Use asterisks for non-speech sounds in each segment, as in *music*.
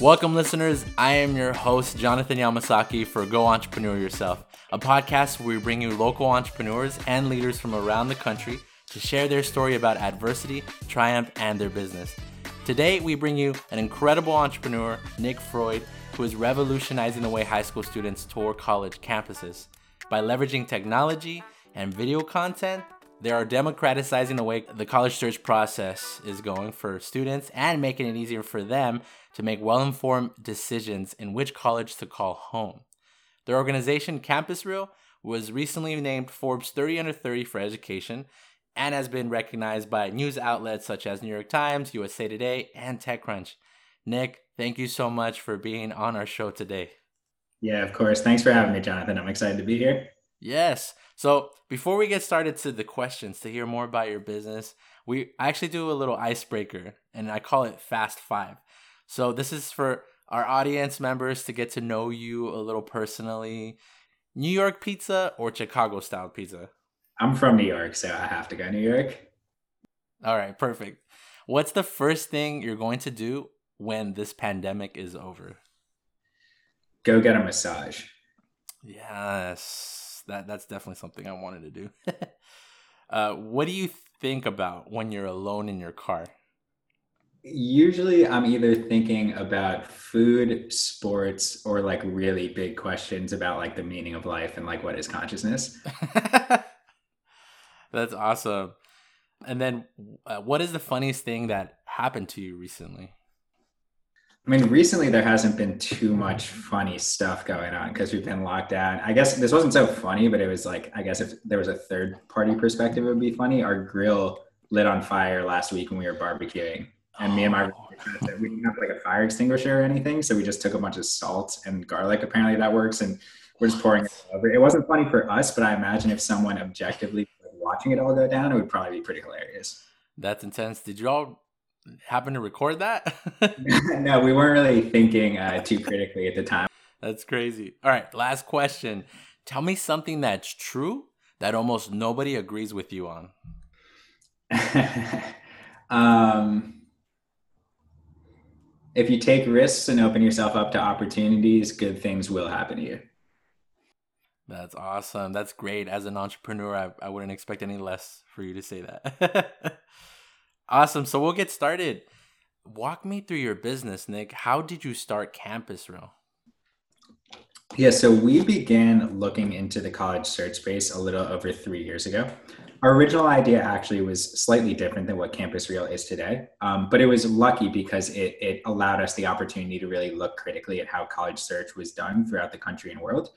Welcome, listeners. I am your host, Jonathan Yamasaki, for Go Entrepreneur Yourself, a podcast where we bring you local entrepreneurs and leaders from around the country to share their story about adversity, triumph, and their business. Today, we bring you an incredible entrepreneur, Nick Freud, who is revolutionizing the way high school students tour college campuses. By leveraging technology and video content, they are democratizing the way the college search process is going for students and making it easier for them to make well informed decisions in which college to call home. Their organization, Campus Reel, was recently named Forbes 30 Under 30 for education and has been recognized by news outlets such as New York Times, USA Today, and TechCrunch. Nick, thank you so much for being on our show today. Yeah, of course. Thanks for having me, Jonathan. I'm excited to be here. Yes. So before we get started to the questions to hear more about your business, we actually do a little icebreaker and I call it Fast Five. So this is for our audience members to get to know you a little personally. New York pizza or Chicago style pizza? I'm from New York, so I have to go New York. All right, perfect. What's the first thing you're going to do when this pandemic is over? Go get a massage. Yes that that's definitely something I wanted to do. *laughs* uh, what do you think about when you're alone in your car? Usually, I'm either thinking about food, sports, or like really big questions about like the meaning of life and like what is consciousness. *laughs* That's awesome. And then, uh, what is the funniest thing that happened to you recently? I mean, recently there hasn't been too much funny stuff going on because we've been locked down. I guess this wasn't so funny, but it was like, I guess if there was a third party perspective, it would be funny. Our grill lit on fire last week when we were barbecuing. And me and my oh. we didn't have like a fire extinguisher or anything. So we just took a bunch of salt and garlic. Apparently that works. And we're just pouring it over. It wasn't funny for us, but I imagine if someone objectively watching it all go down, it would probably be pretty hilarious. That's intense. Did you all happen to record that? *laughs* *laughs* no, we weren't really thinking uh, too critically at the time. That's crazy. All right, last question. Tell me something that's true that almost nobody agrees with you on. *laughs* um, if you take risks and open yourself up to opportunities, good things will happen to you. That's awesome. That's great. As an entrepreneur, I, I wouldn't expect any less for you to say that. *laughs* Awesome. So we'll get started. Walk me through your business, Nick. How did you start Campus Reel? Yeah, so we began looking into the college search space a little over three years ago. Our original idea actually was slightly different than what Campus Reel is today, um, but it was lucky because it, it allowed us the opportunity to really look critically at how college search was done throughout the country and world.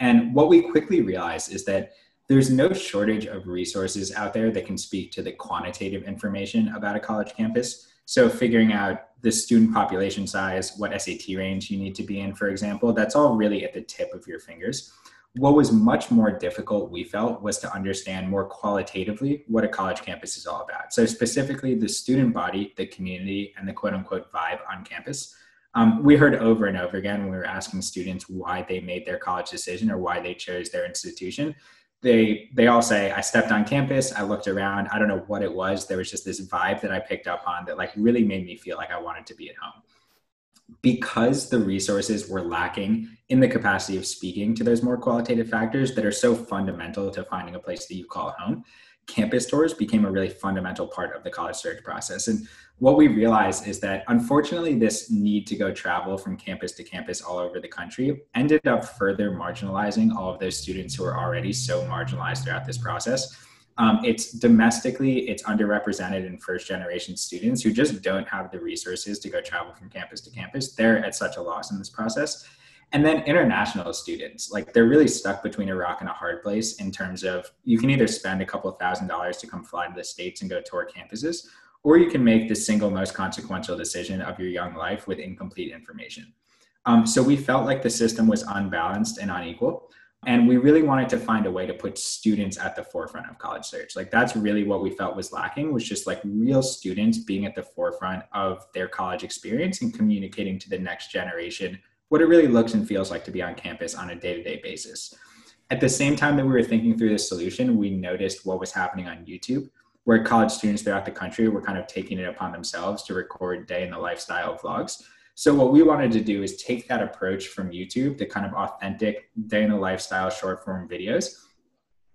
And what we quickly realized is that there's no shortage of resources out there that can speak to the quantitative information about a college campus. So, figuring out the student population size, what SAT range you need to be in, for example, that's all really at the tip of your fingers. What was much more difficult, we felt, was to understand more qualitatively what a college campus is all about. So, specifically, the student body, the community, and the quote unquote vibe on campus. Um, we heard over and over again when we were asking students why they made their college decision or why they chose their institution they they all say i stepped on campus i looked around i don't know what it was there was just this vibe that i picked up on that like really made me feel like i wanted to be at home because the resources were lacking in the capacity of speaking to those more qualitative factors that are so fundamental to finding a place that you call home campus tours became a really fundamental part of the college search process. And what we realized is that unfortunately, this need to go travel from campus to campus all over the country ended up further marginalizing all of those students who are already so marginalized throughout this process. Um, it's domestically, it's underrepresented in first generation students who just don't have the resources to go travel from campus to campus. They're at such a loss in this process. And then international students, like they're really stuck between a rock and a hard place in terms of you can either spend a couple thousand dollars to come fly to the States and go tour campuses, or you can make the single most consequential decision of your young life with incomplete information. Um, so we felt like the system was unbalanced and unequal. And we really wanted to find a way to put students at the forefront of college search. Like that's really what we felt was lacking was just like real students being at the forefront of their college experience and communicating to the next generation what it really looks and feels like to be on campus on a day to day basis. At the same time that we were thinking through this solution, we noticed what was happening on YouTube, where college students throughout the country were kind of taking it upon themselves to record day in the lifestyle vlogs. So what we wanted to do is take that approach from YouTube, the kind of authentic day in the lifestyle short form videos,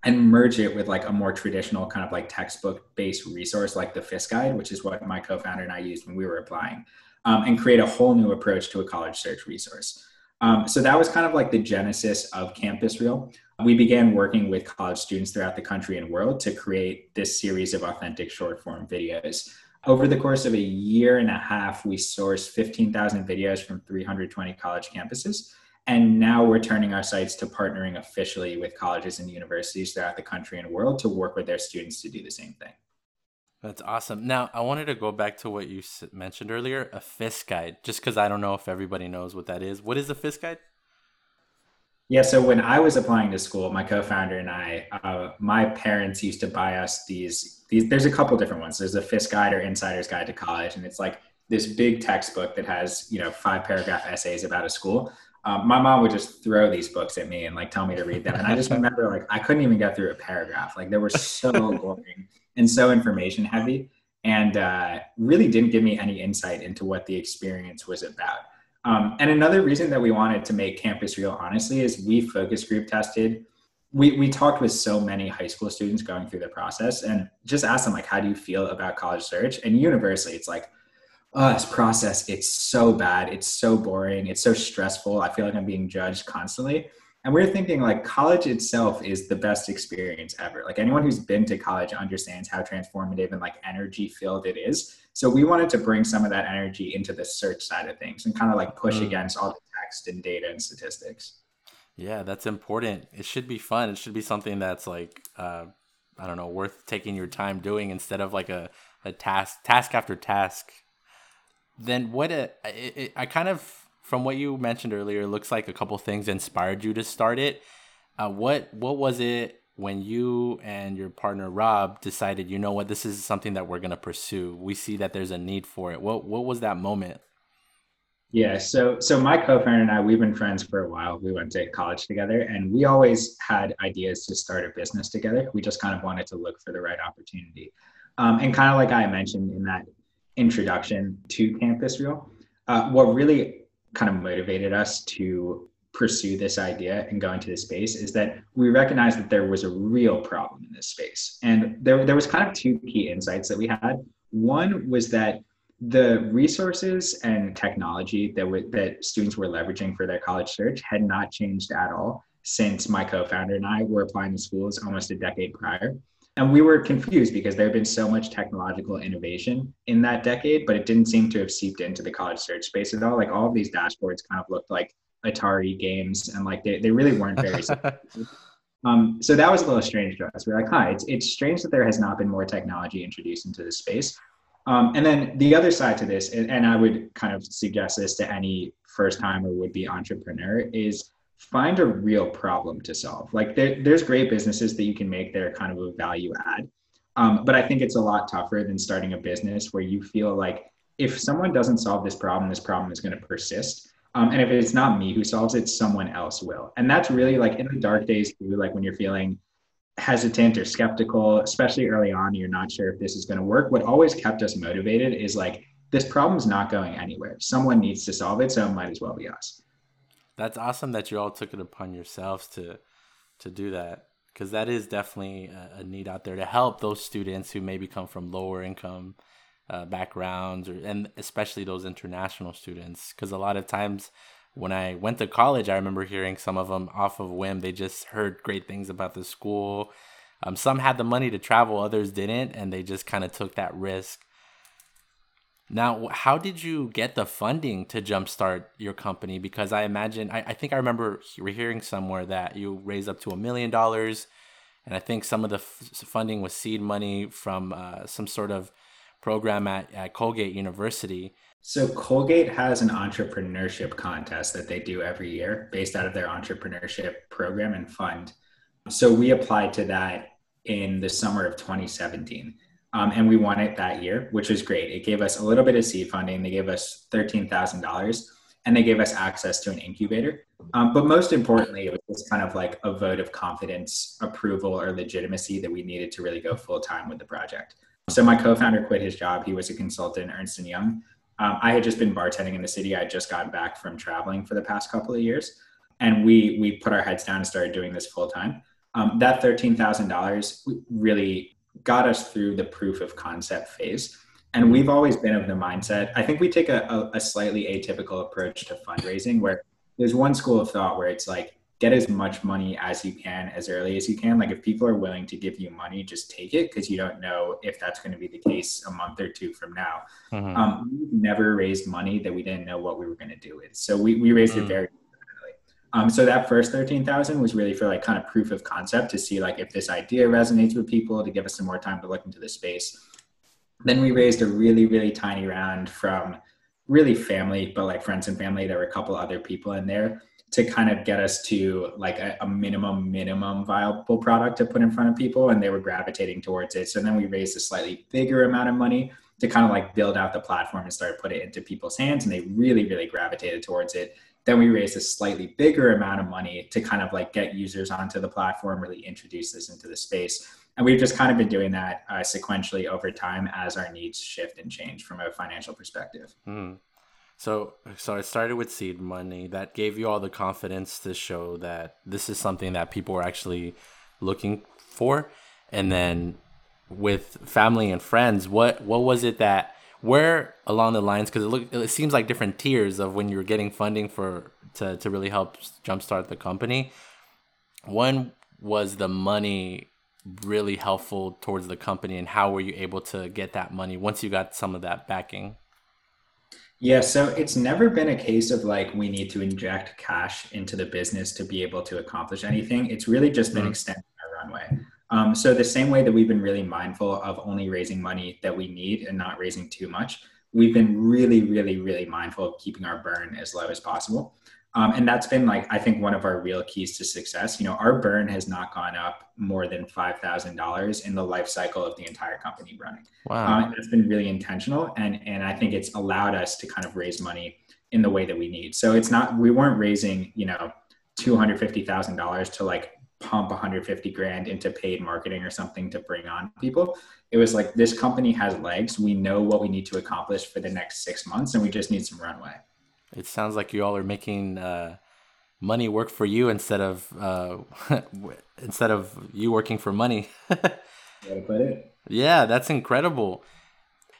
and merge it with like a more traditional kind of like textbook based resource like the Fiske guide, which is what my co-founder and I used when we were applying, um, and create a whole new approach to a college search resource. Um, so that was kind of like the genesis of Campus Reel. We began working with college students throughout the country and world to create this series of authentic short form videos. Over the course of a year and a half, we sourced 15,000 videos from 320 college campuses. And now we're turning our sights to partnering officially with colleges and universities throughout the country and world to work with their students to do the same thing. That's awesome. Now, I wanted to go back to what you mentioned earlier a Fiske guide, just because I don't know if everybody knows what that is. What is a Fiske guide? Yeah, so when I was applying to school, my co-founder and I, uh, my parents used to buy us these. These there's a couple different ones. There's a Fiske guide or Insider's Guide to College, and it's like this big textbook that has you know five paragraph essays about a school. Um, my mom would just throw these books at me and like tell me to read them, and I just remember like I couldn't even get through a paragraph. Like they were so *laughs* boring and so information heavy, and uh, really didn't give me any insight into what the experience was about. Um, and another reason that we wanted to make Campus Reel, honestly, is we focus group tested. We, we talked with so many high school students going through the process and just asked them like, how do you feel about college search? And universally, it's like, oh, this process, it's so bad. It's so boring. It's so stressful. I feel like I'm being judged constantly. And we're thinking like college itself is the best experience ever. Like anyone who's been to college understands how transformative and like energy filled it is. So we wanted to bring some of that energy into the search side of things and kind of like push mm. against all the text and data and statistics. Yeah, that's important. It should be fun. It should be something that's like, uh, I don't know, worth taking your time doing instead of like a, a task, task after task. Then what a, it, it, I kind of, from what you mentioned earlier, looks like a couple things inspired you to start it. Uh, what, what was it when you and your partner Rob decided, you know what, this is something that we're going to pursue. We see that there's a need for it. What what was that moment? Yeah, so so my co-founder and I, we've been friends for a while. We went to college together, and we always had ideas to start a business together. We just kind of wanted to look for the right opportunity, um, and kind of like I mentioned in that introduction to Campus Reel, uh, what really kind of motivated us to pursue this idea and go into this space is that we recognized that there was a real problem in this space. And there, there was kind of two key insights that we had. One was that the resources and technology that, that students were leveraging for their college search had not changed at all since my co-founder and I were applying to schools almost a decade prior. And we were confused because there had been so much technological innovation in that decade, but it didn't seem to have seeped into the college search space at all. Like all of these dashboards kind of looked like Atari games, and like they, they really weren't very. *laughs* um, so that was a little strange to us. We're like, hi, it's it's strange that there has not been more technology introduced into this space. Um, and then the other side to this, and, and I would kind of suggest this to any first time or would be entrepreneur, is find a real problem to solve. Like there, there's great businesses that you can make that are kind of a value add. Um, but I think it's a lot tougher than starting a business where you feel like if someone doesn't solve this problem, this problem is going to persist. Um, and if it's not me who solves it, someone else will. And that's really like in the dark days too, like when you're feeling hesitant or skeptical, especially early on, you're not sure if this is going to work. What always kept us motivated is like, this problem's not going anywhere. Someone needs to solve it, so it might as well be us. That's awesome that you all took it upon yourselves to to do that because that is definitely a, a need out there to help those students who maybe come from lower income uh, backgrounds, or and especially those international students. Because a lot of times when I went to college, I remember hearing some of them off of whim. They just heard great things about the school. Um, some had the money to travel, others didn't, and they just kind of took that risk. Now, how did you get the funding to jumpstart your company? Because I imagine, I, I think I remember hearing somewhere that you raised up to a million dollars, and I think some of the f- funding was seed money from uh, some sort of program at, at Colgate University. So Colgate has an entrepreneurship contest that they do every year based out of their entrepreneurship program and fund. So we applied to that in the summer of 2017. Um, and we won it that year, which was great. It gave us a little bit of seed funding. They gave us $13,000 and they gave us access to an incubator. Um, but most importantly, it was just kind of like a vote of confidence, approval, or legitimacy that we needed to really go full time with the project. So my co-founder quit his job. He was a consultant Ernst & Young. Um, I had just been bartending in the city. I had just gotten back from traveling for the past couple of years, and we we put our heads down and started doing this full time. Um, that thirteen thousand dollars really got us through the proof of concept phase. And we've always been of the mindset. I think we take a, a, a slightly atypical approach to fundraising, where there's one school of thought where it's like get as much money as you can as early as you can. Like if people are willing to give you money, just take it because you don't know if that's going to be the case a month or two from now. Mm-hmm. Um, we never raised money that we didn't know what we were going to do with. So we, we raised mm-hmm. it mm. very um, so that first 13,000 was really for like kind of proof of concept to see like if this idea resonates with people to give us some more time to look into the space. Then we raised a really, really tiny round from really family, but like friends and family. There were a couple other people in there to kind of get us to like a, a, minimum minimum viable product to put in front of people and they were gravitating towards it. So then we raised a slightly bigger amount of money to kind of like build out the platform and start put it into people's hands and they really really gravitated towards it. Then we raised a slightly bigger amount of money to kind of like get users onto the platform really introduce this into the space. And we've just kind of been doing that uh, sequentially over time as our needs shift and change from a financial perspective. Mm. So, so I started with seed money that gave you all the confidence to show that this is something that people are actually looking for, and then with family and friends, what what was it that where along the lines? Because it look it seems like different tiers of when you're getting funding for to to really help jumpstart the company. One was the money really helpful towards the company, and how were you able to get that money once you got some of that backing? Yeah, so it's never been a case of like we need to inject cash into the business to be able to accomplish anything. It's really just been mm-hmm. extending our runway. Um, so the same way that we've been really mindful of only raising money that we need and not raising too much, we've been really, really, really mindful of keeping our burn as low as possible. Um, and that's been like I think one of our real keys to success. You know, our burn has not gone up more than five thousand dollars in the life cycle of the entire company running. Wow, um, that's been really intentional, and and I think it's allowed us to kind of raise money in the way that we need. So it's not we weren't raising you know two hundred fifty thousand dollars to like pump 150 grand into paid marketing or something to bring on people. It was like this company has legs. We know what we need to accomplish for the next six months, and we just need some runway. It sounds like you all are making uh, money work for you instead of uh, *laughs* instead of you working for money. *laughs* yeah, that's incredible.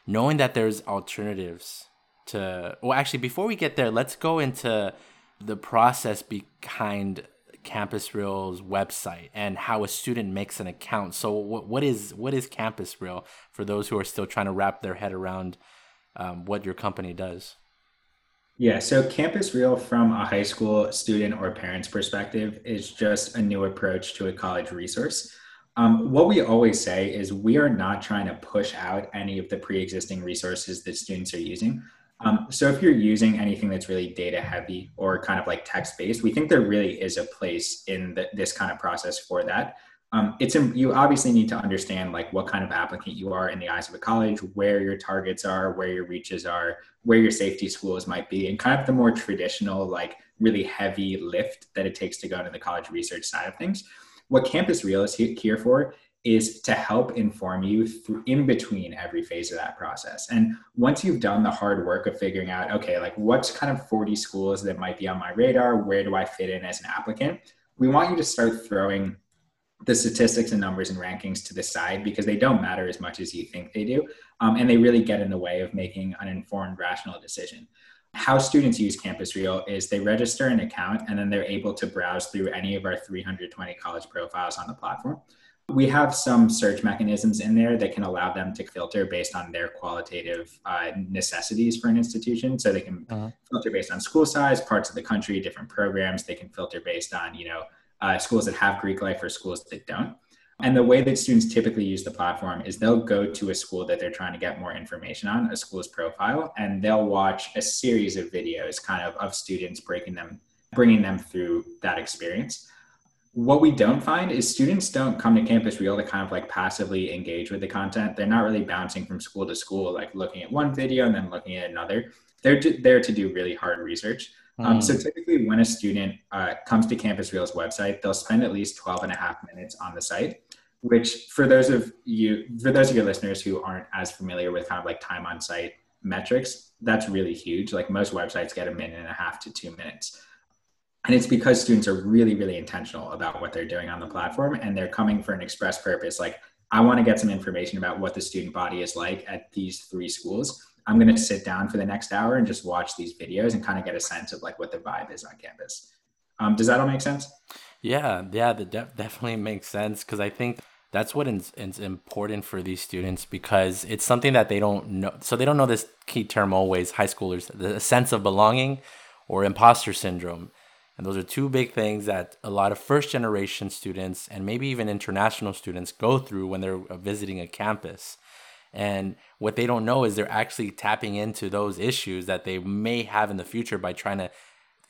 Knowing that there's alternatives to well, actually, before we get there, let's go into the process behind Campus Reel's website and how a student makes an account. So, what, what is what is Campus Reel for those who are still trying to wrap their head around um, what your company does? Yeah, so Campus Reel from a high school student or parent's perspective is just a new approach to a college resource. Um, what we always say is we are not trying to push out any of the pre existing resources that students are using. Um, so if you're using anything that's really data heavy or kind of like text based, we think there really is a place in the, this kind of process for that um, it's you obviously need to understand like what kind of applicant you are in the eyes of a college where your targets are where your reaches are where your safety schools might be and kind of the more traditional like really heavy lift that it takes to go into the college research side of things. What campus reel is here for is to help inform you through in between every phase of that process. And once you've done the hard work of figuring out okay like what's kind of 40 schools that might be on my radar where do i fit in as an applicant? We want you to start throwing the statistics and numbers and rankings to the side because they don't matter as much as you think they do. Um, and they really get in the way of making an informed, rational decision. How students use Campus Reel is they register an account and then they're able to browse through any of our 320 college profiles on the platform. We have some search mechanisms in there that can allow them to filter based on their qualitative uh, necessities for an institution. So they can uh-huh. filter based on school size, parts of the country, different programs. They can filter based on, you know, uh, schools that have Greek life or schools that don't. And the way that students typically use the platform is they'll go to a school that they're trying to get more information on, a school's profile, and they'll watch a series of videos kind of of students breaking them, bringing them through that experience. What we don't find is students don't come to Campus Reel to kind of like passively engage with the content. They're not really bouncing from school to school, like looking at one video and then looking at another. They're there to do really hard research. Um, so hmm. typically when a student uh, comes to Campus Reel's website, they'll spend at least 12 and a half minutes on the site, which for those of you, for those of your listeners who aren't as familiar with kind of like time on site metrics, that's really huge. Like most websites get a minute and a half to two minutes. And it's because students are really, really intentional about what they're doing on the platform and they're coming for an express purpose. Like, I want to get some information about what the student body is like at these three schools. I'm going to sit down for the next hour and just watch these videos and kind of get a sense of like what the vibe is on campus. Um, does that all make sense? Yeah, yeah, that def- definitely makes sense because I think that's what is, is, important for these students because it's something that they don't know. So they don't know this key term always, high schoolers, the sense of belonging or imposter syndrome. And those are two big things that a lot of first generation students and maybe even international students go through when they're visiting a campus. And what they don't know is they're actually tapping into those issues that they may have in the future by trying to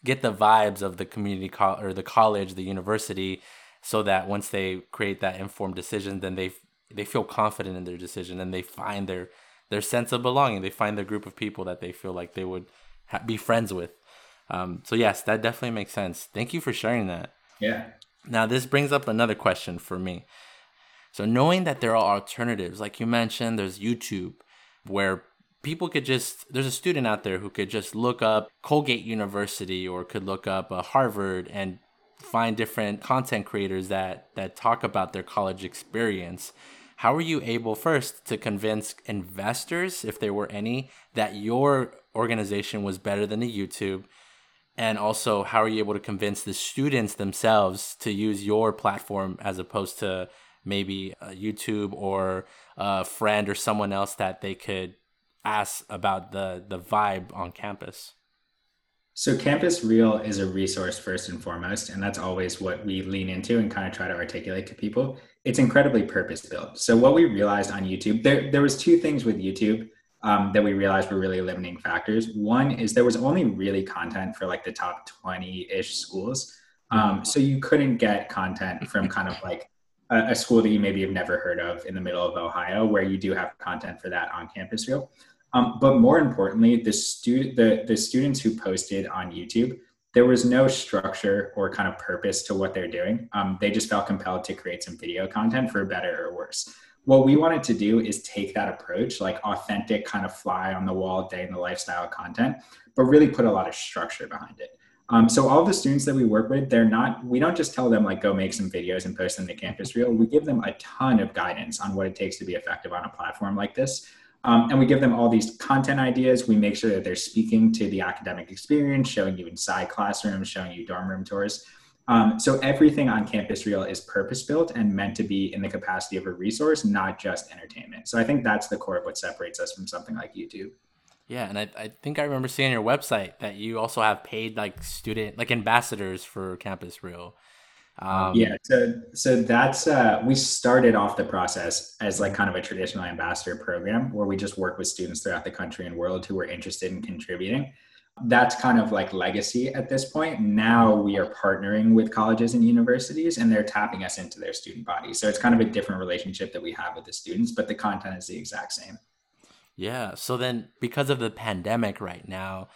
get the vibes of the community co- or the college, the university, so that once they create that informed decision, then they they feel confident in their decision and they find their their sense of belonging. They find their group of people that they feel like they would ha- be friends with. Um, so yes, that definitely makes sense. Thank you for sharing that. Yeah. Now this brings up another question for me. So knowing that there are alternatives, like you mentioned, there's YouTube, where people could just there's a student out there who could just look up Colgate University or could look up uh, Harvard and find different content creators that that talk about their college experience. How were you able first to convince investors if there were any that your organization was better than the youtube? And also how are you able to convince the students themselves to use your platform as opposed to maybe youtube or a friend or someone else that they could ask about the the vibe on campus so Campus Reel is a resource first and foremost, and that's always what we lean into and kind of try to articulate to people. It's incredibly purpose built. So what we realized on YouTube, there there was two things with YouTube um, that we realized were really limiting factors. One is there was only really content for like the top twenty ish schools, um, so you couldn't get content from kind of like a, a school that you maybe have never heard of in the middle of Ohio, where you do have content for that on Campus Real. Um, but more importantly, the, stu- the, the students who posted on YouTube, there was no structure or kind of purpose to what they're doing. Um, they just felt compelled to create some video content for better or worse. What we wanted to do is take that approach, like authentic, kind of fly on the wall, day in the lifestyle content, but really put a lot of structure behind it. Um, so all the students that we work with, they're not, we don't just tell them like go make some videos and post them to campus reel. We give them a ton of guidance on what it takes to be effective on a platform like this. Um, and we give them all these content ideas. We make sure that they're speaking to the academic experience, showing you inside classrooms, showing you dorm room tours. Um, so everything on Campus Reel is purpose built and meant to be in the capacity of a resource, not just entertainment. So I think that's the core of what separates us from something like YouTube. Yeah, and I, I think I remember seeing your website that you also have paid like student like ambassadors for Campus Reel. Um, yeah, so so that's uh, we started off the process as like kind of a traditional ambassador program where we just work with students throughout the country and world who are interested in contributing. That's kind of like legacy at this point. Now we are partnering with colleges and universities, and they're tapping us into their student body. So it's kind of a different relationship that we have with the students, but the content is the exact same. Yeah. So then, because of the pandemic right now,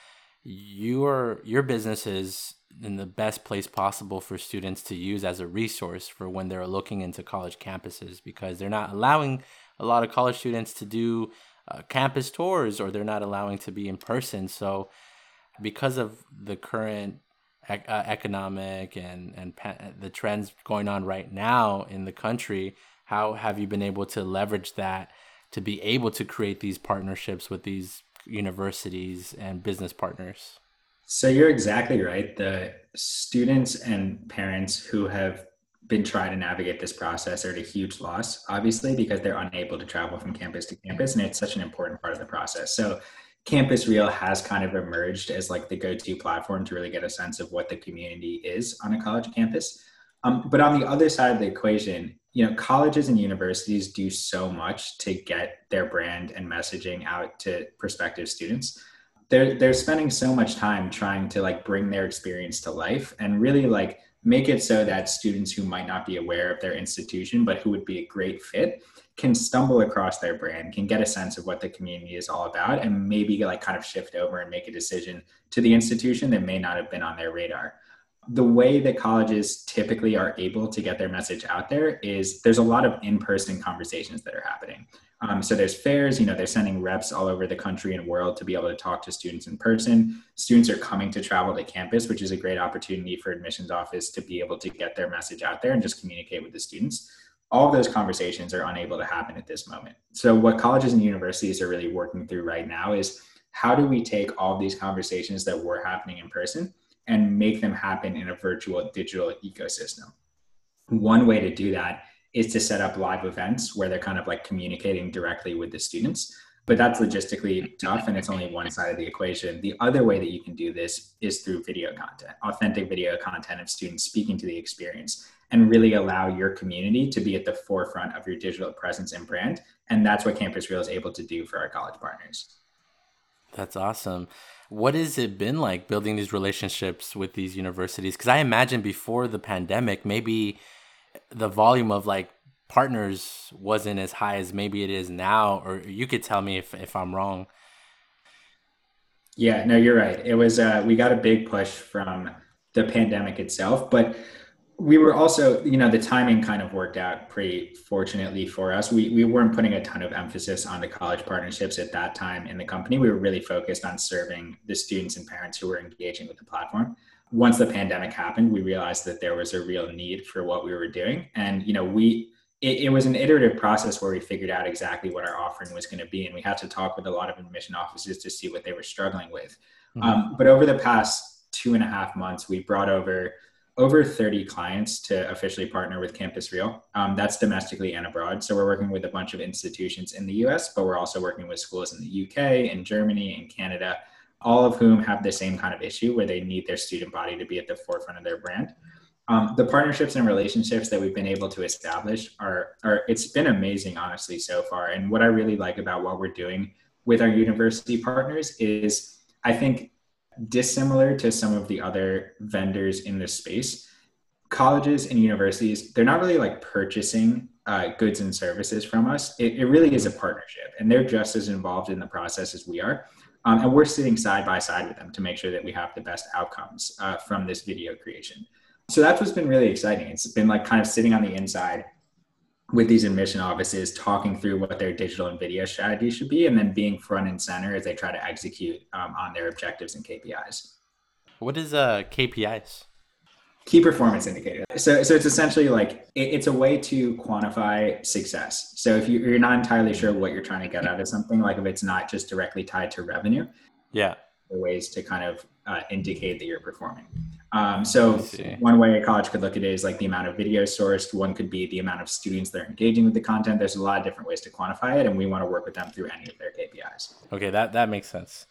your your business is in the best place possible for students to use as a resource for when they're looking into college campuses because they're not allowing a lot of college students to do uh, campus tours or they're not allowing to be in person so because of the current uh, economic and and pa- the trends going on right now in the country how have you been able to leverage that to be able to create these partnerships with these universities and business partners so you're exactly right. The students and parents who have been trying to navigate this process are at a huge loss, obviously, because they're unable to travel from campus to campus. And it's such an important part of the process. So Campus Reel has kind of emerged as like the go-to platform to really get a sense of what the community is on a college campus. Um, but on the other side of the equation, you know, colleges and universities do so much to get their brand and messaging out to prospective students. They're they're spending so much time trying to like bring their experience to life and really like make it so that students who might not be aware of their institution but who would be a great fit can stumble across their brand can get a sense of what the community is all about and maybe like kind of shift over and make a decision to the institution that may not have been on their radar the way that colleges typically are able to get their message out there is there's a lot of in-person conversations that are happening. Um, so there's fairs you know they're sending reps all over the country and world to be able to talk to students in person. Students are coming to travel to campus which is a great opportunity for admissions office to be able to get their message out there and just communicate with the students. All of those conversations are unable to happen at this moment. So what colleges and universities are really working through right now is how do we take all these conversations that were happening in person and make them happen in a virtual digital ecosystem. One way to do that is to set up live events where they're kind of like communicating directly with the students. But that's logistically tough and it's only one side of the equation. The other way that you can do this is through video content, authentic video content of students speaking to the experience and really allow your community to be at the forefront of your digital presence and brand. And that's what Campus Reel is able to do for our college partners. That's awesome. What has it been like building these relationships with these universities? Because I imagine before the pandemic, maybe the volume of like partners wasn't as high as maybe it is now, or you could tell me if, if I'm wrong. Yeah, no, you're right. It was, uh, we got a big push from the pandemic itself, but we were also, you know, the timing kind of worked out pretty fortunately for us. We, we weren't putting a ton of emphasis on the college partnerships at that time in the company. We were really focused on serving the students and parents who were engaging with the platform. Once the pandemic happened, we realized that there was a real need for what we were doing. And, you know, we, it, it was an iterative process where we figured out exactly what our offering was going to be. And we had to talk with a lot of admission offices to see what they were struggling with. Mm-hmm. Um, but over the past two and a half months, we brought over over 30 clients to officially partner with Campus Reel. Um, that's domestically and abroad. So we're working with a bunch of institutions in the US, but we're also working with schools in the UK, in Germany, and Canada, all of whom have the same kind of issue where they need their student body to be at the forefront of their brand. Um, the partnerships and relationships that we've been able to establish are, are, it's been amazing, honestly, so far. And what I really like about what we're doing with our university partners is I think dissimilar to some of the other vendors in this space, colleges and universities, they're not really like purchasing uh, goods and services from us. It, it, really is a partnership, and they're just as involved in the process as we are. Um, and we're sitting side by side with them to make sure that we have the best outcomes uh, from this video creation. So that's what's been really exciting. It's been like kind of sitting on the inside with these admission offices talking through what their digital and video strategy should be and then being front and center as they try to execute um, on their objectives and kpis what is uh, kpis key performance indicator. So, so it's essentially like it, it's a way to quantify success. So if you, you're not entirely sure what you're trying to get out of something like if it's not just directly tied to revenue yeah. ways to kind of uh, indicate that you're performing um, so one way a college could look at it is like the amount of video sourced. One could be the amount of students that are engaging with the content. There's a lot of different ways to quantify it, and we want to work with them through any of their KPIs. Okay, that that makes sense.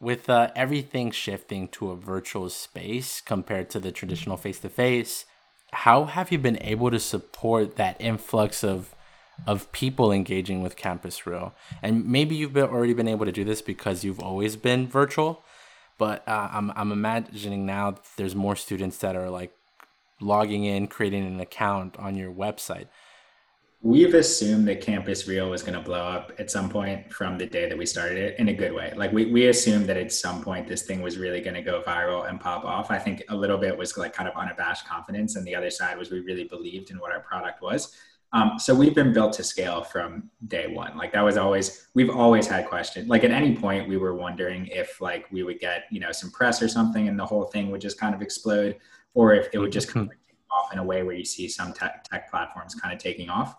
With uh, everything shifting to a virtual space compared to the traditional face to face, how have you been able to support that influx of of people engaging with Campus Reel? And maybe you've been, already been able to do this because you've always been virtual but uh, I'm I'm imagining now there's more students that are like logging in, creating an account on your website. We've assumed that Campus Reel was going to blow up at some point from the day that we started it in a good way. Like we, we assumed that at some point this thing was really going to go viral and pop off. I think a little bit was like kind of unabashed confidence. And the other side was we really believed in what our product was. Um, so we've been built to scale from day one. Like that was always, we've always had questions. Like at any point we were wondering if like we would get, you know, some press or something and the whole thing would just kind of explode or if it would just kind of take off in a way where you see some tech, tech platforms kind of taking off.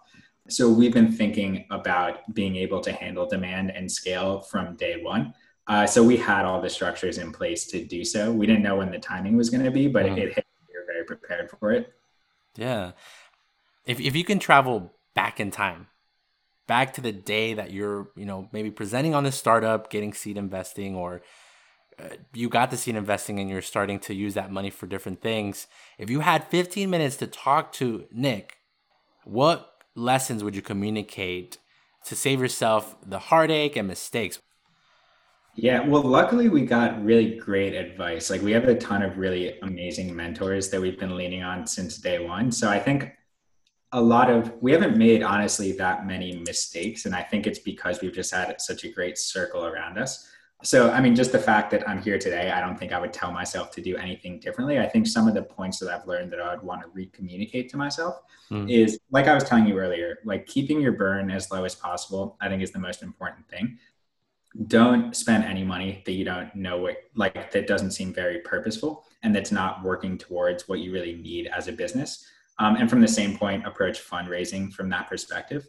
So we've been thinking about being able to handle demand and scale from day one. Uh, so we had all the structures in place to do so. We didn't know when the timing was going to be, but mm. it hit. We were very prepared for it. Yeah if if you can travel back in time, back to the day that you're, you know, maybe presenting on this startup, getting seed investing, or uh, you got the seed investing and you're starting to use that money for different things. If you had 15 minutes to talk to Nick, what lessons would you communicate to save yourself the heartache and mistakes? Yeah, well, luckily we got really great advice. Like we have a ton of really amazing mentors that we've been leaning on since day one. So I think a lot of we haven't made honestly that many mistakes and i think it's because we've just had such a great circle around us. So i mean just the fact that i'm here today i don't think i would tell myself to do anything differently. I think some of the points that i've learned that i would want to recommunicate to myself mm. is like i was telling you earlier like keeping your burn as low as possible i think is the most important thing. Don't spend any money that you don't know what like that doesn't seem very purposeful and that's not working towards what you really need as a business um, and from the same point approach fundraising from that perspective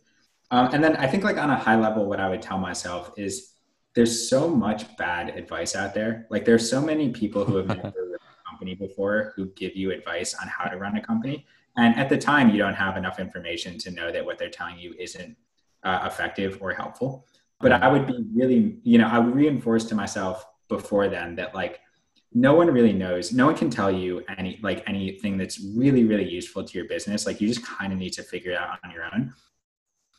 um, and then i think like on a high level what i would tell myself is there's so much bad advice out there. Like there's so many people who have *laughs* never run a company before who give you advice on how to run a company. And at the time, you don't have enough information to know that what they're telling you isn't uh, effective or helpful. But I would be really, you know, I would reinforce to myself before then that like no one really knows. No one can tell you any like anything that's really, really useful to your business. Like you just kind of need to figure it out on your own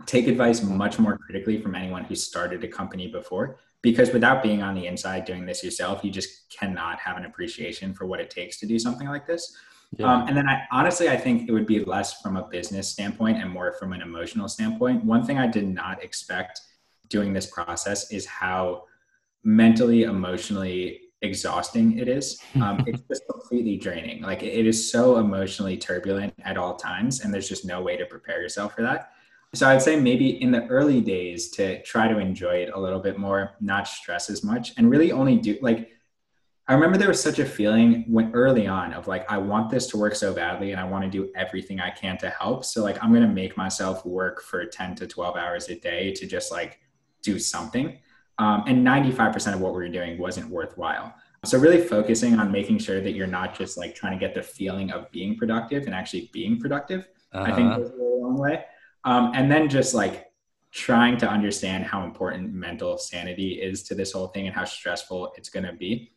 take advice much more critically from anyone who started a company before because without being on the inside doing this yourself you just cannot have an appreciation for what it takes to do something like this yeah. um, and then i honestly i think it would be less from a business standpoint and more from an emotional standpoint one thing i did not expect doing this process is how mentally emotionally exhausting it is *laughs* um, it's just completely draining like it is so emotionally turbulent at all times and there's just no way to prepare yourself for that so I'd say maybe in the early days to try to enjoy it a little bit more, not stress as much, and really only do like I remember there was such a feeling when early on of like I want this to work so badly and I want to do everything I can to help. So like I'm going to make myself work for 10 to 12 hours a day to just like do something. Um, and 95% of what we were doing wasn't worthwhile. So really focusing on making sure that you're not just like trying to get the feeling of being productive and actually being productive. Uh-huh. I think uh-huh. goes a really long way. Um, and then just like trying to understand how important mental sanity is to this whole thing and how stressful it's going to be.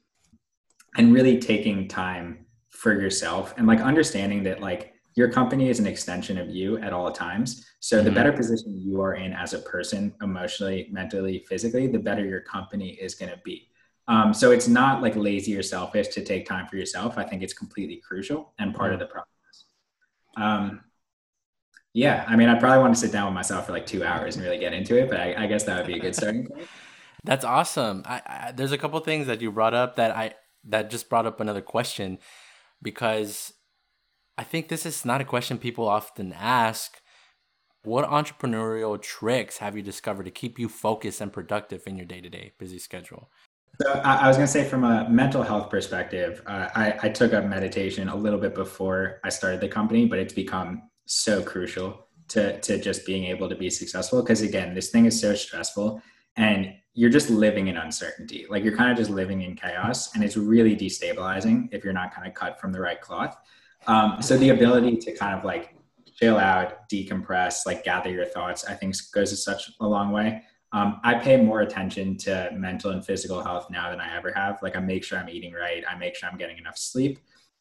And really taking time for yourself and like understanding that like your company is an extension of you at all times. So mm-hmm. the better position you are in as a person, emotionally, mentally, physically, the better your company is going to be. Um, so it's not like lazy or selfish to take time for yourself. I think it's completely crucial and part mm-hmm. of the process. Um, yeah, I mean, I probably want to sit down with myself for like two hours and really get into it, but I, I guess that would be a good starting point. *laughs* That's awesome. I, I, there's a couple things that you brought up that I that just brought up another question because I think this is not a question people often ask. What entrepreneurial tricks have you discovered to keep you focused and productive in your day to day busy schedule? So I, was going to say, from a mental health perspective, uh, I, I took up meditation a little bit before I started the company, but it's become so crucial to to just being able to be successful because again this thing is so stressful and you're just living in uncertainty like you're kind of just living in chaos and it's really destabilizing if you're not kind of cut from the right cloth um, so the ability to kind of like chill out decompress like gather your thoughts i think goes such a long way. Um, i pay more attention to mental and physical health now than i ever have. Like i make sure i'm eating right. I make sure i'm getting enough sleep.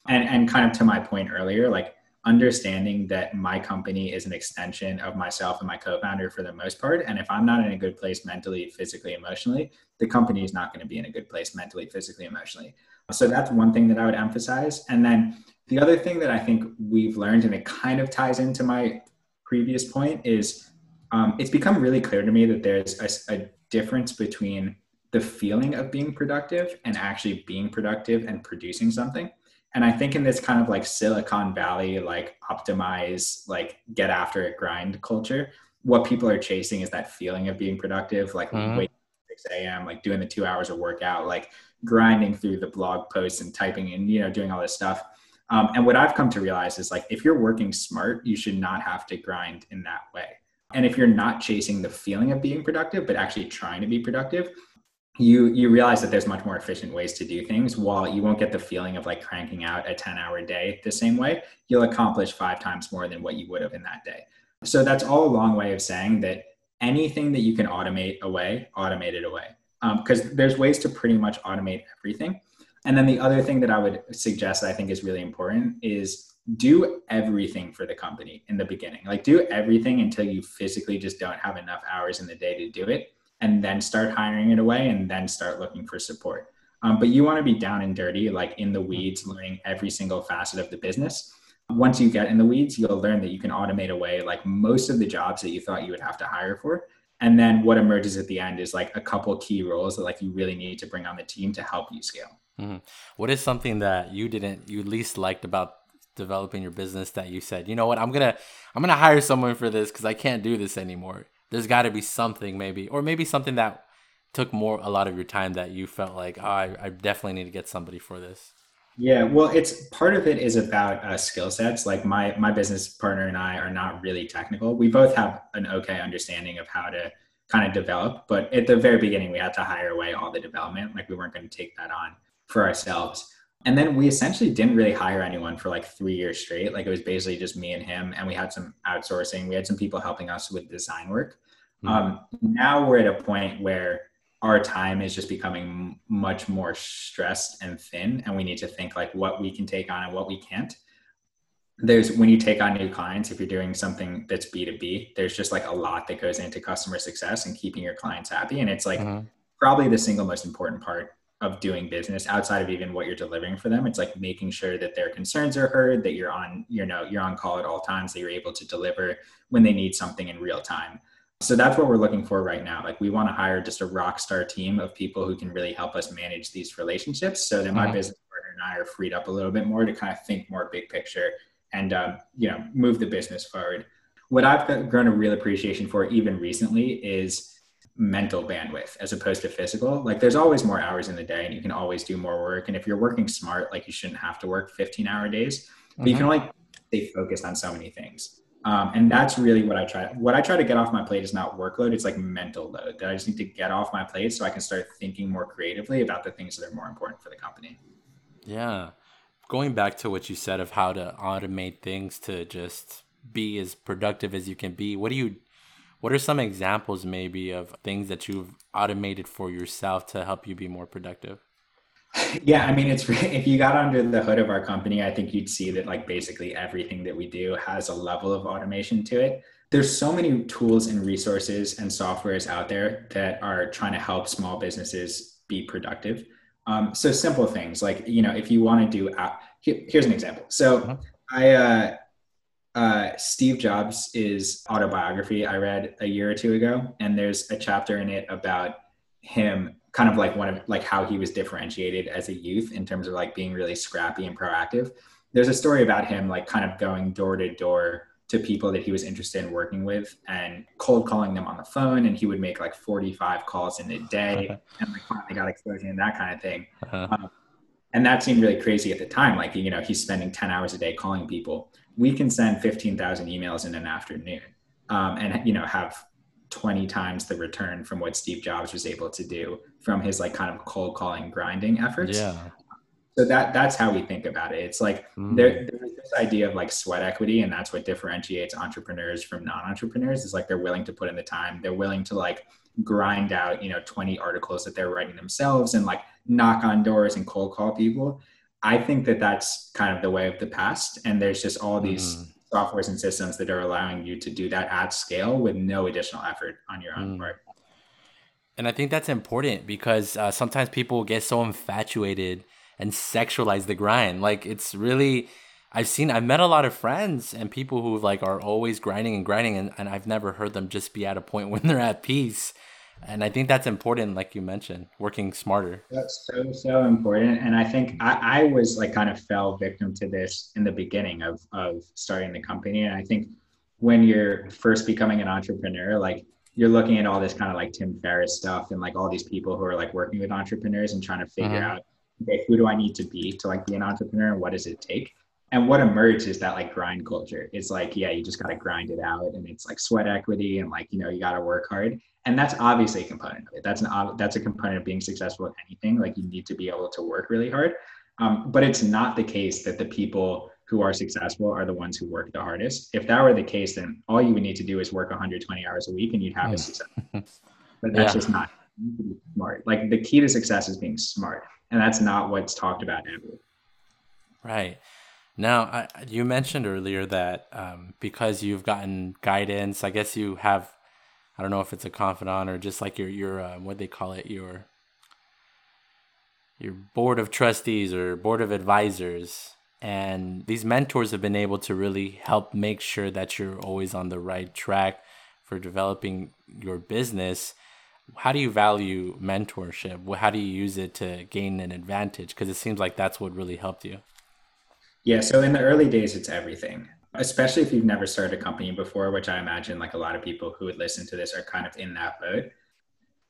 And and kind of to my point earlier like understanding that my company is an extension of myself and my co-founder for the most part and if i'm not in a good place mentally physically emotionally the company is not going to be in a good place mentally physically emotionally. So that's one thing that i would emphasize. And then the other thing that i think we've learned and it kind of ties into my previous point is um, it's become really clear to me that there's a, a difference between the feeling of being productive and actually being productive and producing something and i think in this kind of like silicon valley like optimize like get after it grind culture what people are chasing is that feeling of being productive like mm-hmm. wait 6 a.m like doing the two hours of workout like grinding through the blog posts and typing and you know doing all this stuff um, and what i've come to realize is like if you're working smart you should not have to grind in that way. And if you're not chasing the feeling of being productive but actually trying to be productive you you realize that there's much more efficient ways to do things while you won't get the feeling of like cranking out a 10 hour day the same way. You'll accomplish five times more than what you would have in that day. So that's all a long way of saying that anything that you can automate away automate it away. Because um, there's ways to pretty much automate everything and then the other thing that i would suggest that i think is really important is do everything for the company in the beginning like do everything until you physically just don't have enough hours in the day to do it and then start hiring it away and then start looking for support. Um, but you want to be down and dirty, like in the weeds, learning every single facet of the business. Once you get in the weeds, you'll learn that you can automate away like most of the jobs that you thought you would have to hire for. And then what emerges at the end is like a couple key roles that like you really need to bring on the team to help you scale. Mm-hmm. What is something that you didn't you least liked about developing your business that you said, you know what, I'm gonna I'm gonna hire someone for this because I can't do this anymore. There's got to be something maybe, or maybe something that took more a lot of your time that you felt like oh, I, I definitely need to get somebody for this. Yeah, well, it's part of it is about uh, skill sets. Like my my business partner and I are not really technical. We both have an okay understanding of how to kind of develop, but at the very beginning, we had to hire away all the development. Like we weren't going to take that on for ourselves. And then we essentially didn't really hire anyone for like three years straight. Like it was basically just me and him, and we had some outsourcing. We had some people helping us with design work. Mm-hmm. Um, now we're at a point where our time is just becoming much more stressed and thin and we need to think like what we can take on and what we can't there's when you take on new clients if you're doing something that's b2b there's just like a lot that goes into customer success and keeping your clients happy and it's like mm-hmm. probably the single most important part of doing business outside of even what you're delivering for them it's like making sure that their concerns are heard that you're on you know you're on call at all times that you're able to deliver when they need something in real time so that's what we're looking for right now. Like we want to hire just a rock star team of people who can really help us manage these relationships so that my mm-hmm. business partner and I are freed up a little bit more to kind of think more big picture and, um, you know, move the business forward. What I've grown a real appreciation for even recently is mental bandwidth as opposed to physical. Like there's always more hours in the day and you can always do more work. And if you're working smart, like you shouldn't have to work 15 hour days, but mm-hmm. you can mm-hmm. only stay focused on so many things. Um, and that's really what I try. What I try to get off my plate is not workload; it's like mental load. That I just need to get off my plate so I can start thinking more creatively about the things that are more important for the company. Yeah, going back to what you said of how to automate things to just be as productive as you can be. What do you? What are some examples maybe of things that you've automated for yourself to help you be more productive? *laughs* Yeah, I mean, it's if you got under the hood of our company, I think you'd see that like basically everything that we do has a level of automation to it. There's so many tools and resources and softwares out there that are trying to help small businesses be productive. Um, so simple things like you know, if you want to do, here, here's an example. So uh-huh. I. Uh, uh, Steve Jobs' is autobiography I read a year or two ago, and there's a chapter in it about him kind of like one of like how he was differentiated as a youth in terms of like being really scrappy and proactive. There's a story about him like kind of going door to door to people that he was interested in working with and cold calling them on the phone and he would make like 45 calls in a day *laughs* and like finally got exposure and that kind of thing uh-huh. um, and that seemed really crazy at the time like you know he's spending 10 hours a day calling people we can send 15000 emails in an afternoon um, and you know have 20 times the return from what Steve Jobs was able to do from his like kind of cold calling grinding efforts. Yeah. So that that's how we think about it. It's like mm. there, there's this idea of like sweat equity, and that's what differentiates entrepreneurs from non-entrepreneurs. Is like they're willing to put in the time, they're willing to like grind out, you know, 20 articles that they're writing themselves and like knock on doors and cold call people. I think that that's kind of the way of the past, and there's just all these mm softwares and systems that are allowing you to do that at scale with no additional effort on your own mm. part. And I think that's important because uh, sometimes people get so infatuated and sexualize the grind. Like it's really, I've seen, I've met a lot of friends and people who like are always grinding and grinding, and, and I've never heard them just be at a point *laughs* when they're at peace and i think that's important like you mentioned working smarter. That's so so important. And i think I, I was like kind of fell victim to this in the beginning of of starting the company. And i think when you're first becoming an entrepreneur like you're looking at all this kind of like tim ferriss stuff and like all these people who are like working with entrepreneurs and trying to figure mm-hmm. out okay who do i need to be to like be an entrepreneur and what does it take and what emerged is that like grind culture. It's like yeah you just got to grind it out and it's like sweat equity and like you know you got to work hard. And that's obviously a component of it. That's an that's a component of being successful at anything. Like you need to be able to work really hard. Um, but it's not the case that the people who are successful are the ones who work the hardest. If that were the case then all you would need to do is work 120 hours a week and you'd have a success. But that's yeah. just not smart. Like the key to success is being smart and that's not what's talked about ever. Right now, I, you mentioned earlier that um, because you've gotten guidance, I guess you have I don't know if it's a confidant or just like your your uh, what they call it your your board of trustees or board of advisors and these mentors have been able to really help make sure that you're always on the right track for developing your business, how do you value mentorship? How do you use it to gain an advantage? Because it seems like that's what really helped you. Yeah. So in the early days, it's everything, especially if you've never started a company before, which I imagine like a lot of people who would listen to this are kind of in that boat.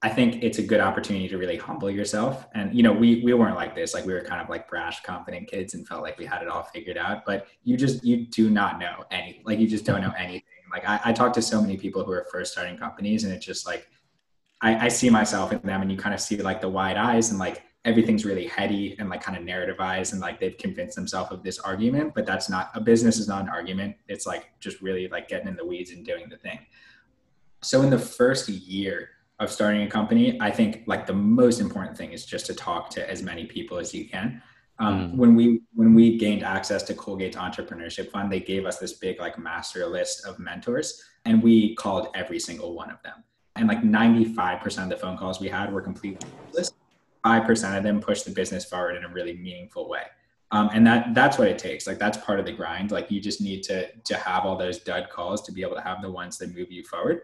I think it's a good opportunity to really humble yourself. And you know, we we weren't like this. Like we were kind of like brash, confident kids and felt like we had it all figured out. But you just you do not know any like you just don't know anything. Like I, I talk to so many people who are first starting companies and it's just like I, I see myself in them and you kind of see like the wide eyes and like everything's really heady and like kind of narrativized and like they've convinced themselves of this argument, but that's not a business is not an argument. It's like just really like getting in the weeds and doing the thing. So in the first year of starting a company, I think like the most important thing is just to talk to as many people as you can. Um, mm. When we when we gained access to Colgate's entrepreneurship fund, they gave us this big like master list of mentors, and we called every single one of them. And like 95% of the phone calls we had were completely useless. Five percent of them push the business forward in a really meaningful way. Um, and that that's what it takes. Like that's part of the grind. Like you just need to to have all those dud calls to be able to have the ones that move you forward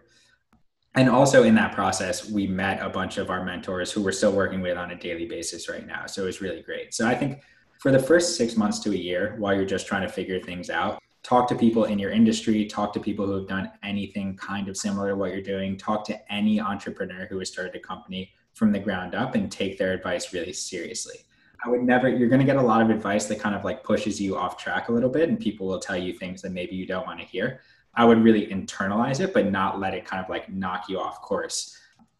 and also in that process, we met a bunch of our mentors who we're still working with on a daily basis right now. So it was really great. So I think for the first six months to a year, while you're just trying to figure things out, talk to people in your industry, talk to people who have done anything kind of similar to what you're doing, talk to any entrepreneur who has started a company from the ground up and take their advice really seriously. I would never, you're going to get a lot of advice that kind of like pushes you off track a little bit, and people will tell you things that maybe you don't want to hear. I would really internalize it, but not let it kind of like knock you off course.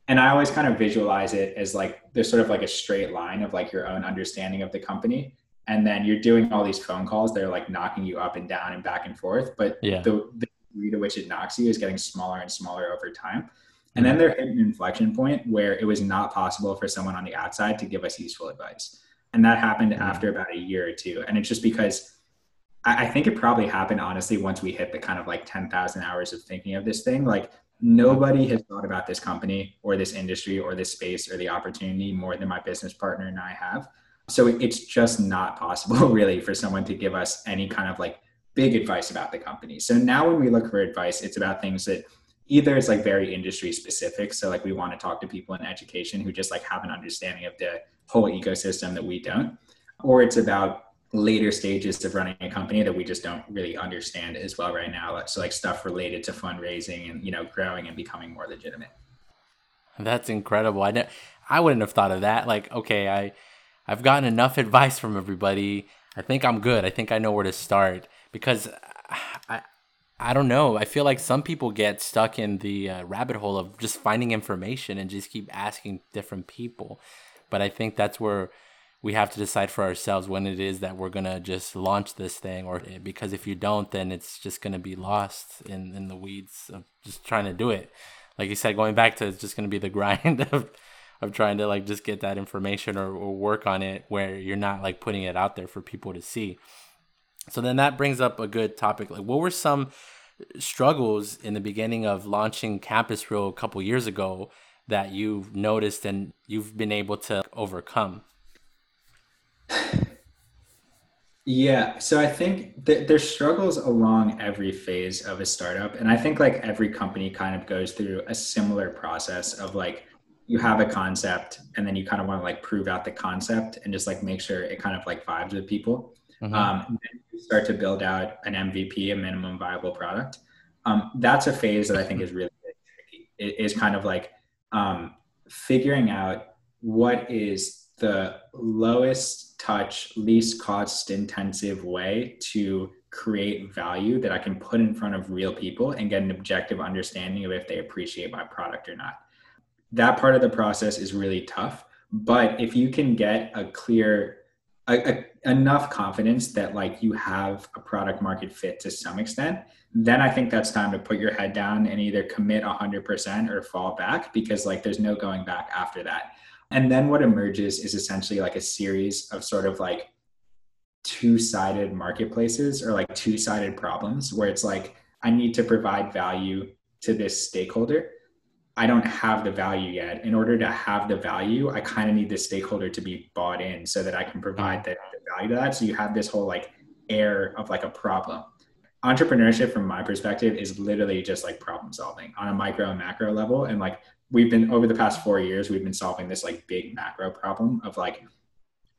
And I always kind of visualize it as like there's sort of like a straight line of like your own understanding of the company. And then you're doing all these phone calls, they're like knocking you up and down and back and forth. But yeah. the, the degree to which it knocks you is getting smaller and smaller over time. And then there hit an inflection point where it was not possible for someone on the outside to give us useful advice. And that happened mm-hmm. after about a year or two. And it's just because I, think it probably happened honestly once we hit the kind of like 10,000 hours of thinking of this thing. Like nobody has thought about this company or this industry or this space or the opportunity more than my business partner and I have. So it's just not possible *laughs* really for someone to give us any kind of like big advice about the company. So now when we look for advice, it's about things that either is like very industry specific. So like we want to talk to people in education who just like have an understanding of the whole ecosystem that we don't, or it's about later stages of running a company that we just don't really understand as well right now. So like stuff related to fundraising and you know growing and becoming more legitimate. That's incredible. I I wouldn't have thought of that. Like, okay, I I've gotten enough advice from everybody. I think I'm good. I think I know where to start because I don't know. I feel like some people get stuck in the uh, rabbit hole of just finding information and just keep asking different people. But I think that's where we have to decide for ourselves when it is that we're gonna just launch this thing or because if you don't then it's just gonna be lost in in the weeds of just trying to do it like you said going back to it's just gonna be the *laughs* grind of of trying to like just get that information or, or work on it where you're not like putting it out there for people to see so then that brings up a good topic like what were some struggles in the beginning of launching campus reel a couple years ago that you've noticed and you've been able to overcome yeah, so I think th- there's struggles along every phase of a startup, and I think like every company kind of goes through a similar process of like you have a concept, and then you kind of want to like prove out the concept and just like make sure it kind of like vibes with people. Mm-hmm. Um, you start to build out an MVP, a minimum viable product. Um, that's a phase that I think is really, really tricky. It is kind of like um, figuring out what is the lowest touch, least cost intensive way to create value that I can put in front of real people and get an objective understanding of if they appreciate my product or not. That part of the process is really tough. But if you can get a clear, a, a, enough confidence that like you have a product market fit to some extent, then I think that's time to put your head down and either commit 100% or fall back because like there's no going back after that. And then what emerges is essentially like a series of sort of like two sided marketplaces or like two sided problems where it's like, I need to provide value to this stakeholder. I don't have the value yet. In order to have the value, I kind of need the stakeholder to be bought in so that I can provide the, the value to that. So you have this whole like air of like a problem. entrepreneurship from my perspective is literally just like problem solving on a micro and macro level and like we've been over the past four years we've been solving this like big macro problem of like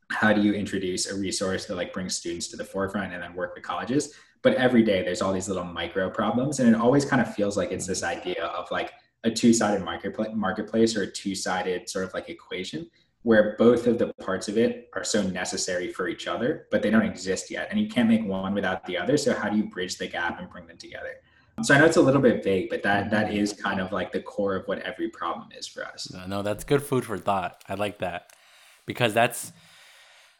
how do you introduce a resource that like brings students to the forefront and then work with colleges but every day there's all these little micro problems and it always kind of feels like it's this idea of like a two-sided marketplace marketplace or a two-sided sort of like equation where both of the parts of it are so necessary for each other, but they don't exist yet. And you can't make one without the other. So how do you bridge the gap and bring them together? So I know it's a little bit vague, but that that is kind of like the core of what every problem is for us. No, no that's good food for thought. I like that because that's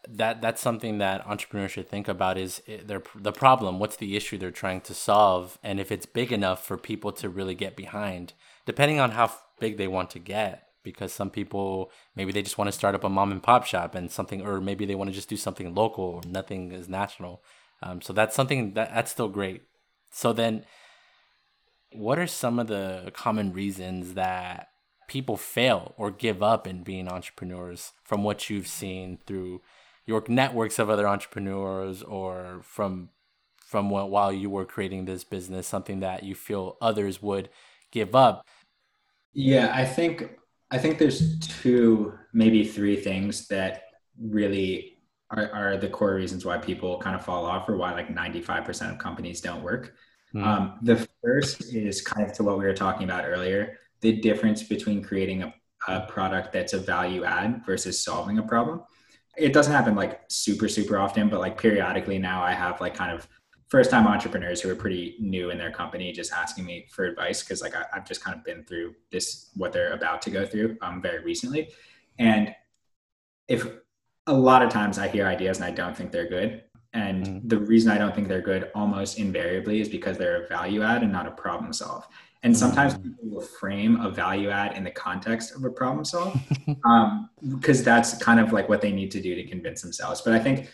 that that's something that entrepreneurs should think about is eh, their the problem. What's the issue they're trying to solve, and if it's big enough for people to really get behind, depending on how big they want to get because some people maybe they just want to start up a mom and pop shop and something or maybe they want to just do something local or nothing is national. Um, so that's something that that's still great. So then what are some of the common reasons that people fail or give up in being entrepreneurs from what you've seen through your networks of other entrepreneurs or from from what, while you were creating this business something that you feel others would give up yeah i think I think there's two, maybe three things that really are, are, the core reasons why people kind of fall off or why like 95% of companies don't work. Mm. Um, the first is kind of to what we were talking about earlier the difference between creating a, a product that's a value add versus solving a problem. It doesn't happen like super, super often, but like periodically now I have like kind of first time entrepreneurs who are pretty new in their company just asking me for advice because like I, have just kind of been through this what they're about to go through um, very recently and if a lot of times i hear ideas and i don't think they're good and mm-hmm. the reason i don't think they're good almost invariably is because they're a value add and not a problem solve and sometimes mm-hmm. people will frame a value add in the context of a problem solve because um, that's kind of like what they need to do to convince themselves but i think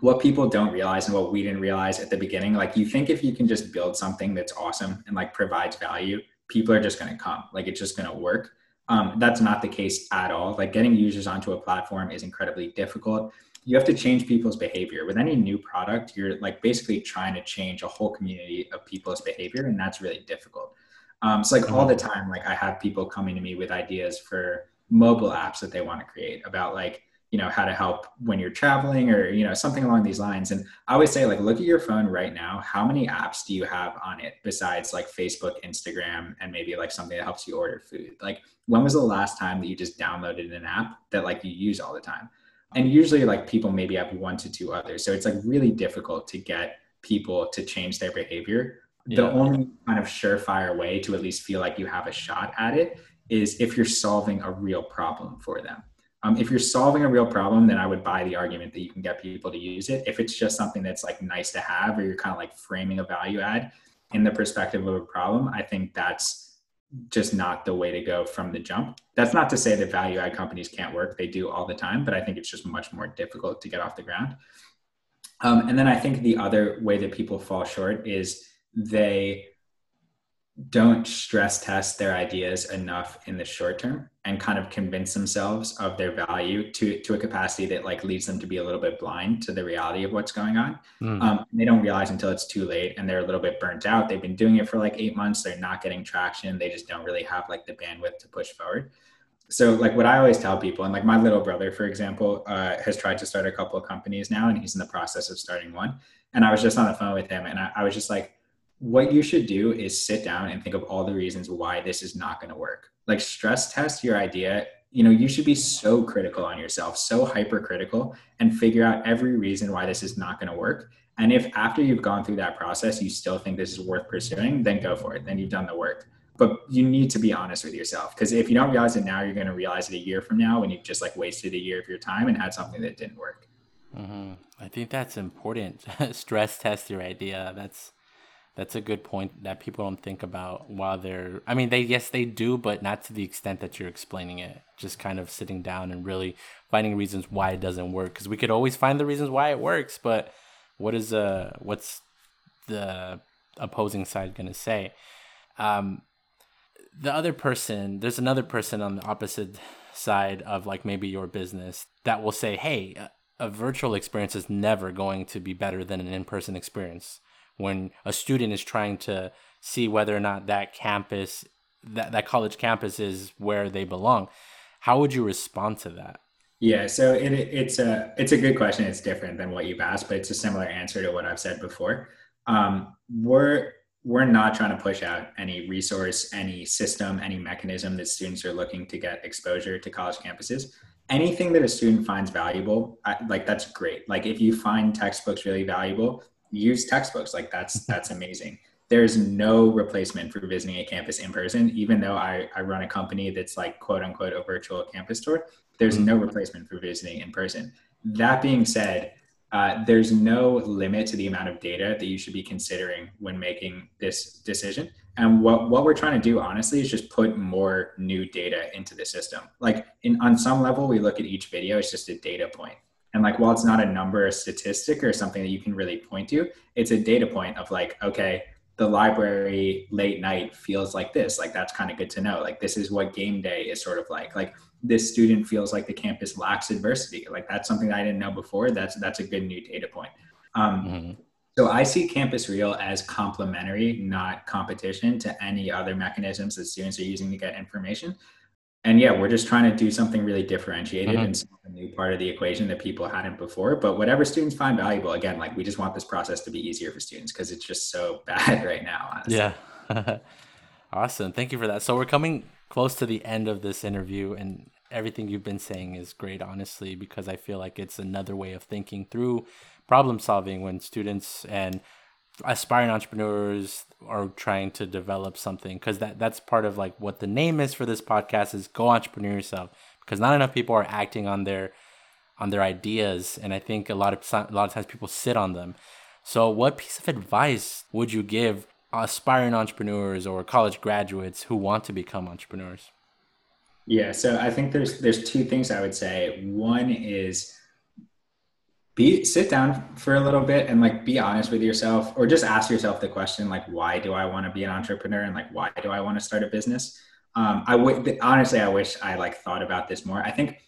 what people don't realize and what we didn't realize at the beginning like you think if you can just build something that's awesome and like provides value people are just going to come. Like it's just going to work. Um, that's not the case at all. Like getting users onto a platform is incredibly difficult. You have to change people's behavior. With any new product you're like basically trying to change a whole community of people's behavior and that's really difficult. Um, so like all the mm-hmm. time like i have people coming to me with ideas for mobile apps that they want to create about like you know how to help when you're traveling or you know something along these lines. And i always say like look at your phone right now. How many apps do you have on it besides like facebook instagram and maybe like something that helps you order food? Like when was the last time that you just downloaded an app that like you use all the time? And usually like people maybe have one to two others. So it's like really difficult to get people to change their behavior. Yeah. the only kind of surefire way to at least feel like you have a shot at it is if you're solving a real problem for them um, if you're solving a real problem, then I would buy the argument that you can get people to use it. If it's just something that's like nice to have, or you're kind of like framing a value add in the perspective of a problem, I think that's just not the way to go from the jump. That's not to say that value add companies can't work; they do all the time, but I think it's just much more difficult to get off the ground. Um, and then I think the other way that people fall short is they don't stress test their ideas enough in the short term and kind of convince themselves of their value to to a capacity that like leads them to be a little bit blind to the reality of what's going on. Mm. um, they don't realize until it's too late and they're a little bit burnt out. They've been doing it for like eight months. They're not getting traction. They just don't really have like the bandwidth to push forward. So like what i always tell people and like my little brother for example uh, has tried to start a couple of companies now and he's in the process of starting one. And i was just on the phone with him and I, I was just like what you should do is sit down and think of all the reasons why this is not going to work. Like stress test your idea. You know, you should be so critical on yourself, so hypercritical, and figure out every reason why this is not going to work. And if after you've gone through that process, you still think this is worth pursuing, then go for it. Then you've done the work. But you need to be honest with yourself because if you don't realize it now, you're going to realize it a year from now when you've just like wasted a year of your time and had something that didn't work. Mm-hmm. I think that's important. *laughs* stress test your idea. That's that's a good point that people don't think about while they're i mean they yes they do but not to the extent that you're explaining it. Just kind of sitting down and really finding reasons why it doesn't work. Because we could always find the reasons why it works but what is uh what's the opposing side to say? Um the other person there's another person on the opposite side of like maybe your business that will say hey a, a virtual experience is never going to be better than an in-person experience when a student is trying to see whether or not that campus that, that college campus is where they belong. How would you respond to that? Yeah so it, it's a it's a good question. It's different than what you've asked but it's a similar answer to what i've said before. Um, we're we're not trying to push out any resource any system any mechanism that students are looking to get exposure to college campuses. Anything that a student finds valuable I, like that's great. Like if you find textbooks really valuable use textbooks. Like that's that's amazing. There's no replacement for visiting a campus in person. Even though I, I run a company that's like quote unquote a virtual campus tour there's mm-hmm. no replacement for visiting in person. That being said uh, there's no limit to the amount of data that you should be considering when making this decision. And what, what we're trying to do honestly is just put more new data into the system. Like in on some level we look at each video it's just a data point and like while it's not a number a statistic or something that you can really point to it's a data point of like okay the library late night feels like this. Like that's kind of good to know. Like this is what game day is sort of like. Like this student feels like the campus lacks adversity. Like that's something i didn't know before. That's that's a good new data point. Um, mm-hmm. so i see campus reel as complementary not competition to any other mechanisms that students are using to get information and yeah, we're just trying to do something really differentiated mm-hmm. and a new part of the equation that people hadn't before. But whatever students find valuable, again, like we just want this process to be easier for students because it's just so *laughs* bad right now. Honestly. Yeah. *laughs* awesome. Thank you for that. So we're coming close to the end of this interview and everything you've been saying is great, honestly, because I feel like it's another way of thinking through problem solving when students and aspiring entrepreneurs are trying to develop something because that that's part of like what the name is for this podcast is go entrepreneur yourself because not enough people are acting on their on their ideas and i think a lot of a lot of times people sit on them. So what piece of advice would you give aspiring entrepreneurs or college graduates who want to become entrepreneurs? Yeah so i think there's there's two things i would say. One is be sit down for a little bit and like be honest with yourself or just ask yourself the question like why do i want to be an entrepreneur and like why do i want to start a business? Um, i would honestly i wish i like thought about this more. I think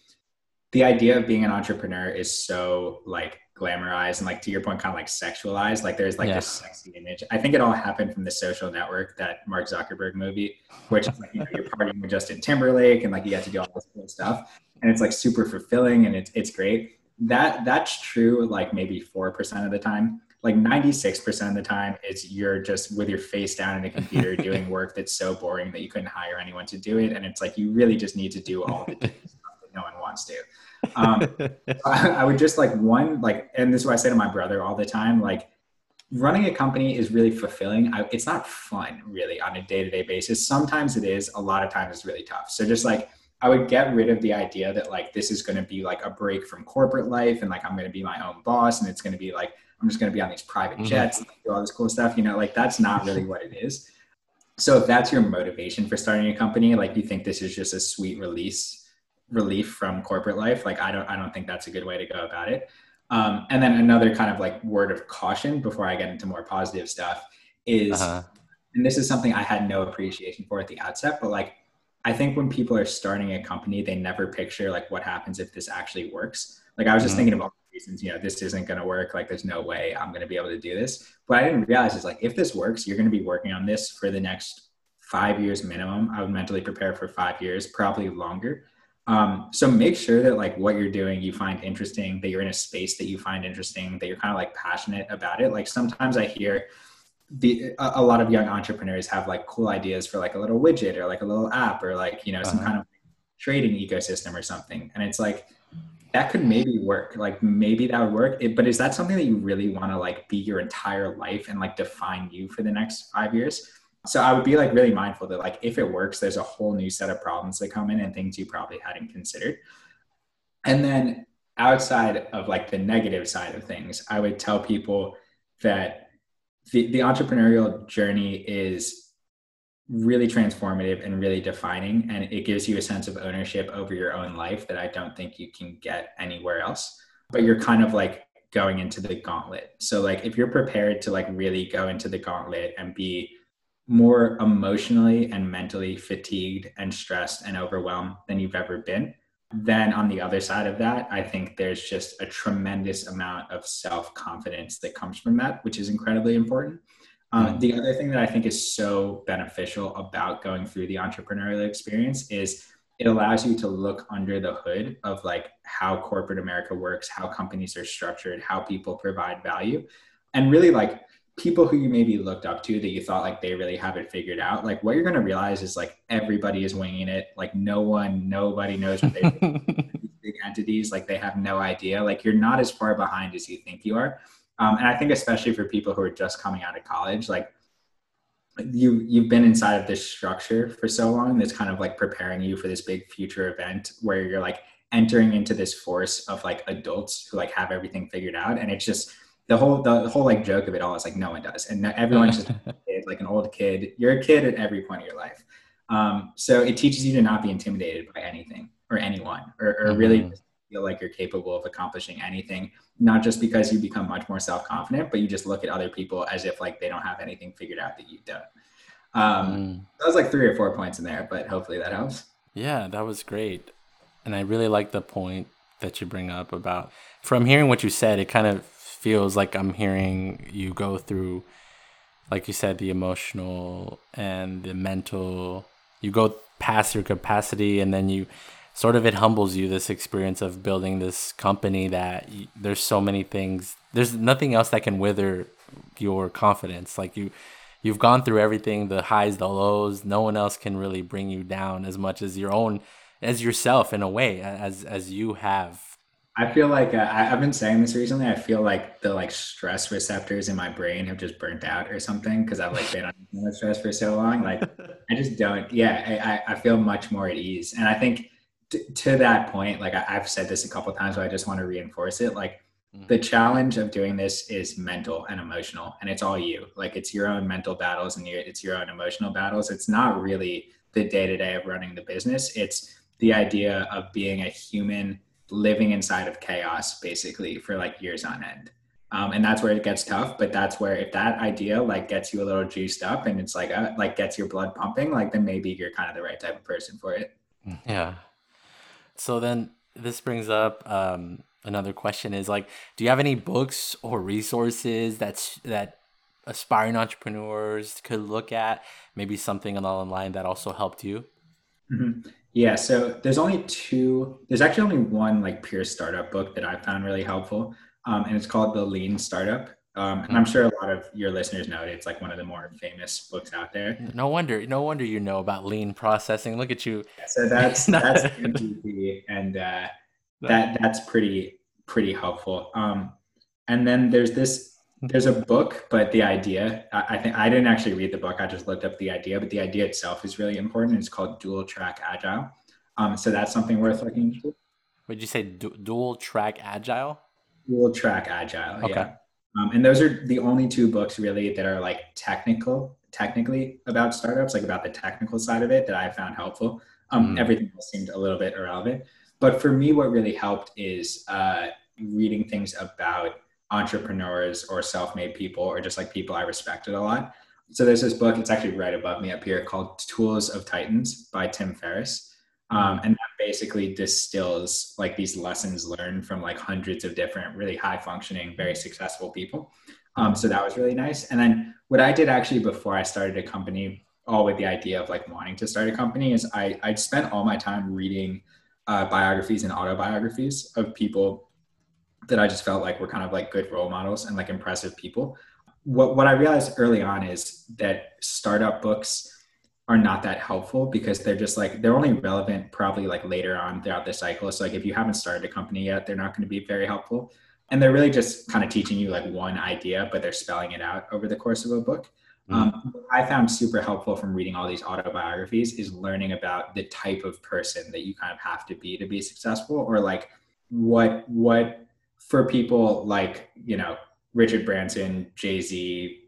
the idea of being an entrepreneur is so like glamorized and like to your point kind of like sexualized like there's like yeah. this sexy image. I think it all happened from the social network that mark zuckerberg movie which is like you know you're partying with justin timberlake and like you get to do all this cool stuff and it's like super fulfilling and it's, it's great that that's true like maybe 4% of the time. Like 96% of the time it's you're just with your face down in a computer *laughs* doing work that's so boring that you couldn't hire anyone to do it. And it's like you really just need to do all the *laughs* stuff that no one wants to. Um, *laughs* I, I would just like one like and this is what i say to my brother all the time like running a company is really fulfilling. I, it's not fun really on a day-to-day basis. Sometimes it is a lot of times it's really tough. So just like I would get rid of the idea that like this is going to be like a break from corporate life and like I'm going to be my own boss and it's going to be like I'm just going to be on these private mm-hmm. jets mm-hmm. and do all this cool stuff. You know, like that's not really what it is. So if that's your motivation for starting a company, like you think this is just a sweet release relief from corporate life, like I don't I don't think that's a good way to go about it. Um, and then another kind of like word of caution before I get into more positive stuff is, uh-huh. and this is something I had no appreciation for at the outset, but like I think when people are starting a company, they never picture like what happens if this actually works. Like I was just mm-hmm. thinking of all the reasons, you know, this isn't going to work. Like there's no way I'm going to be able to do this. But I didn't realize is like if this works, you're going to be working on this for the next five years minimum. I would mentally prepare for five years, probably longer. Um, so make sure that like what you're doing you find interesting, that you're in a space that you find interesting, that you're kind of like passionate about it. Like sometimes I hear the a, lot of young entrepreneurs have like cool ideas for like a little widget or like a little app or like you know some uh-huh. kind of trading ecosystem or something. And it's like that could maybe work like maybe that would work. It, but is that something that you really want to like be your entire life and like define you for the next five years? So i would be like really mindful that like if it works there's a whole new set of problems that come in and things you probably hadn't considered. And then outside of like the negative side of things i would tell people that the, the entrepreneurial journey is really transformative and really defining and it gives you a sense of ownership over your own life that i don't think you can get anywhere else. But you're kind of like going into the gauntlet. So like if you're prepared to like really go into the gauntlet and be more emotionally and mentally fatigued and stressed and overwhelmed than you've ever been then on the other side of that, I think there's just a tremendous amount of self confidence that comes from that, which is incredibly important. Uh, the other thing that I think is so beneficial about going through the entrepreneurial experience is it allows you to look under the hood of like how corporate America works, how companies are structured, how people provide value, and really like people who you maybe looked up to that you thought like they really have it figured out. Like what you're going to realize is like everybody is winging it. Like no one, nobody knows what they *laughs* big entities. Like they have no idea. Like you're not as far behind as you think you are. Um, and I think especially for people who are just coming out of college, like you you've been inside of this structure for so long that's kind of like preparing you for this big future event where you're like entering into this force of like adults who like have everything figured out and it's just the whole the whole like joke of it all is like no one does. And everyone's just *laughs* like an old kid. You're a kid at every point of your life. Um, so it teaches you to not be intimidated by anything or anyone or, or mm-hmm. really feel like you're capable of accomplishing anything. Not just because you become much more self-confident but you just look at other people as if like they don't have anything figured out that you don't. Um, mm. that was like three or four points in there but hopefully that helps. Yeah that was great. And i really like the point that you bring up about from hearing what you said it kind of feels like i'm hearing you go through like you said the emotional and the mental. You go past your capacity and then you sort of it humbles you this experience of building this company that you, there's so many things there's nothing else that can wither your confidence. Like you you've gone through everything the highs the lows. No one else can really bring you down as much as your own as yourself in a way as as you have I feel like uh, I, have been saying this recently. I feel like the like stress receptors in my brain have just burnt out or something because I've like been on stress for so long. Like *laughs* I just don't. Yeah, I, I feel much more at ease, and I think to that point, like I, have said this a couple times, but I just want to reinforce it. Like mm-hmm. the challenge of doing this is mental and emotional, and it's all you. Like it's your own mental battles and your, it's your own emotional battles. It's not really the day to day of running the business. It's the idea of being a human living inside of chaos, basically, for like years on end. Um, and that's where it gets tough. But that's where if that idea like gets you a little juiced up and it's like a, uh, like gets your blood pumping, like then maybe you're kind of the right type of person for it. Yeah, so then this brings up um, another question: is like, do you have any books or resources that's that aspiring entrepreneurs could look at? Maybe something along the line that also helped you. Mm-hmm. Yeah, so there's only two. There's actually only one like pure startup book that I found really helpful, um, and it's called The Lean Startup. Um, and I'm sure a lot of your listeners know it. It's like one of the more famous books out there. No wonder, no wonder you know about lean processing. Look at you. So that's *laughs* that's and uh, that that's pretty pretty helpful. Um, and then there's this there's a book, but the idea I, I, think I didn't actually read the book. I just looked up the idea, but the idea itself is really important. It's called Dual Track Agile. Um, so that's something worth looking into. Would you say du- dual track agile? Dual track agile. Okay. Yeah. Um, and those are the only two books really that are like technical, technically about startups, like about the technical side of it that I found helpful. Um, mm. Everything else seemed a little bit irrelevant. But for me, what really helped is uh, reading things about entrepreneurs or self-made people or just like people I respected a lot. So there's this book, it's actually right above me up here called Tools of Titans by Tim Ferriss. Um, and that basically distills like these lessons learned from like hundreds of different really high functioning very successful people um, so that was really nice and then what i did actually before i started a company all with the idea of like wanting to start a company is i i spent all my time reading uh, biographies and autobiographies of people that i just felt like were kind of like good role models and like impressive people what, what i realized early on is that startup books are not that helpful because they're just like they're only relevant probably like later on throughout the cycle. So like if you haven't started a company yet, they're not going to be very helpful. And they're really just kind of teaching you like one idea, but they're spelling it out over the course of a book. Mm-hmm. Um, I found super helpful from reading all these autobiographies is learning about the type of person that you kind of have to be to be successful, or like what what for people like you know Richard Branson, Jay Z,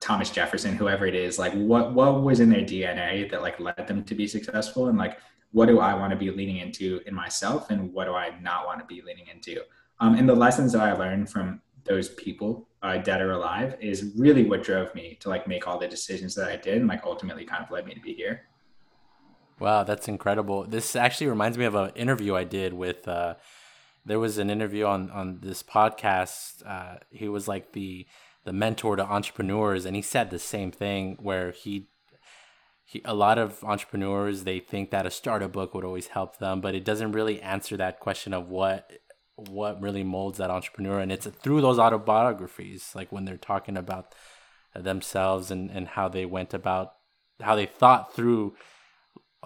Thomas Jefferson, whoever it is, like what what was in their DNA that like led them to be successful, and like what do I want to be leaning into in myself, and what do I not want to be leaning into? Um, and the lessons that I learned from those people, uh, dead or alive, is really what drove me to like make all the decisions that I did, and like ultimately kind of led me to be here. Wow, that's incredible. This actually reminds me of an interview I did with. Uh, there was an interview on on this podcast. Uh, he was like the the mentor to entrepreneurs, and he said the same thing where he. He, a lot of entrepreneurs they think that a startup book would always help them but it doesn't really answer that question of what what really molds that entrepreneur and it's through those autobiographies like when they're talking about themselves and and how they went about how they thought through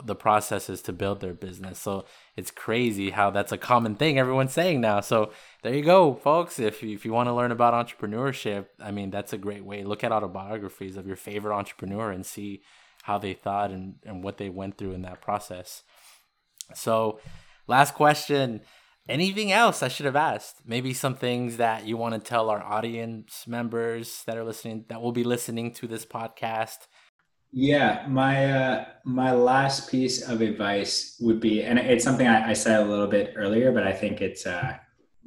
the processes to build their business. So it's crazy how that's a common thing everyone's saying now. So there you go, folks. If you, if you want to learn about entrepreneurship, I mean, that's a great way. Look at autobiographies of your favorite entrepreneur and see how they thought and, and what they went through in that process. So, last question. Anything else I should have asked? Maybe some things that you want to tell our audience members that are listening, that will be listening to this podcast yeah, my uh, my last piece of advice would be, and it's something I, I said a little bit earlier, but I think it's a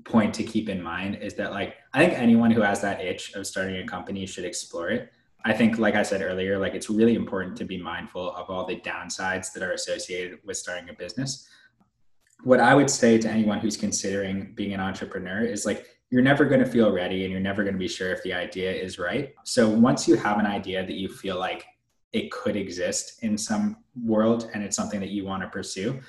point to keep in mind is that like I think anyone who has that itch of starting a company should explore it. I think, like I said earlier, like it's really important to be mindful of all the downsides that are associated with starting a business. What I would say to anyone who's considering being an entrepreneur is like you're never going to feel ready and you're never going to be sure if the idea is right. So once you have an idea that you feel like it could exist in some world and it's something that you want to pursue,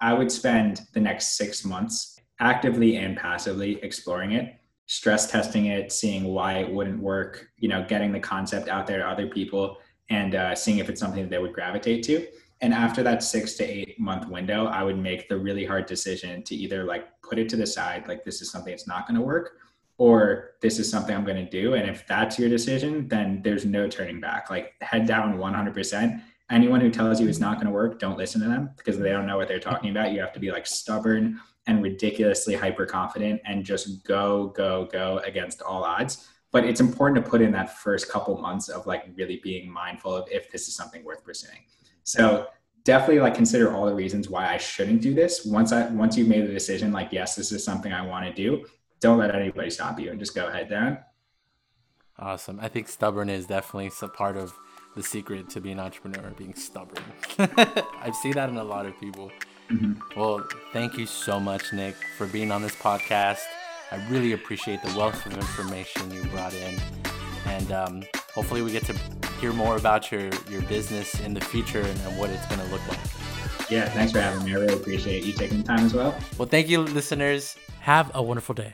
I would spend the next six months actively and passively exploring it, stress testing it, seeing why it wouldn't work, you know, getting the concept out there to other people and uh, seeing if it's something that they would gravitate to. And after that six to eight month window, I would make the really hard decision to either like put it to the side, like this is something that's not going to work, or this is something I'm going to do. And if that's your decision, then there's no turning back. Like head down 100%. Anyone who tells you it's not going to work, don't listen to them because they don't know what they're talking about. You have to be like stubborn and ridiculously hyper confident and just go, go, go against all odds. But it's important to put in that first couple months of like really being mindful of if this is something worth pursuing. So definitely like consider all the reasons why I shouldn't do this. Once I once you've made the decision, like yes, this is something I want to do, don't let anybody stop you and just go head down. Awesome. I think stubborn is definitely a part of the secret to being an entrepreneur, being stubborn. *laughs* I've seen that in a lot of people. Mm-hmm. Well, thank you so much, Nick, for being on this podcast. I really appreciate the wealth of information you brought in. And um, hopefully, we get to hear more about your, your business in the future and, and what it's going to look like. Yeah, thanks for having me. I really appreciate you taking the time as well. Well, thank you, listeners. Have a wonderful day.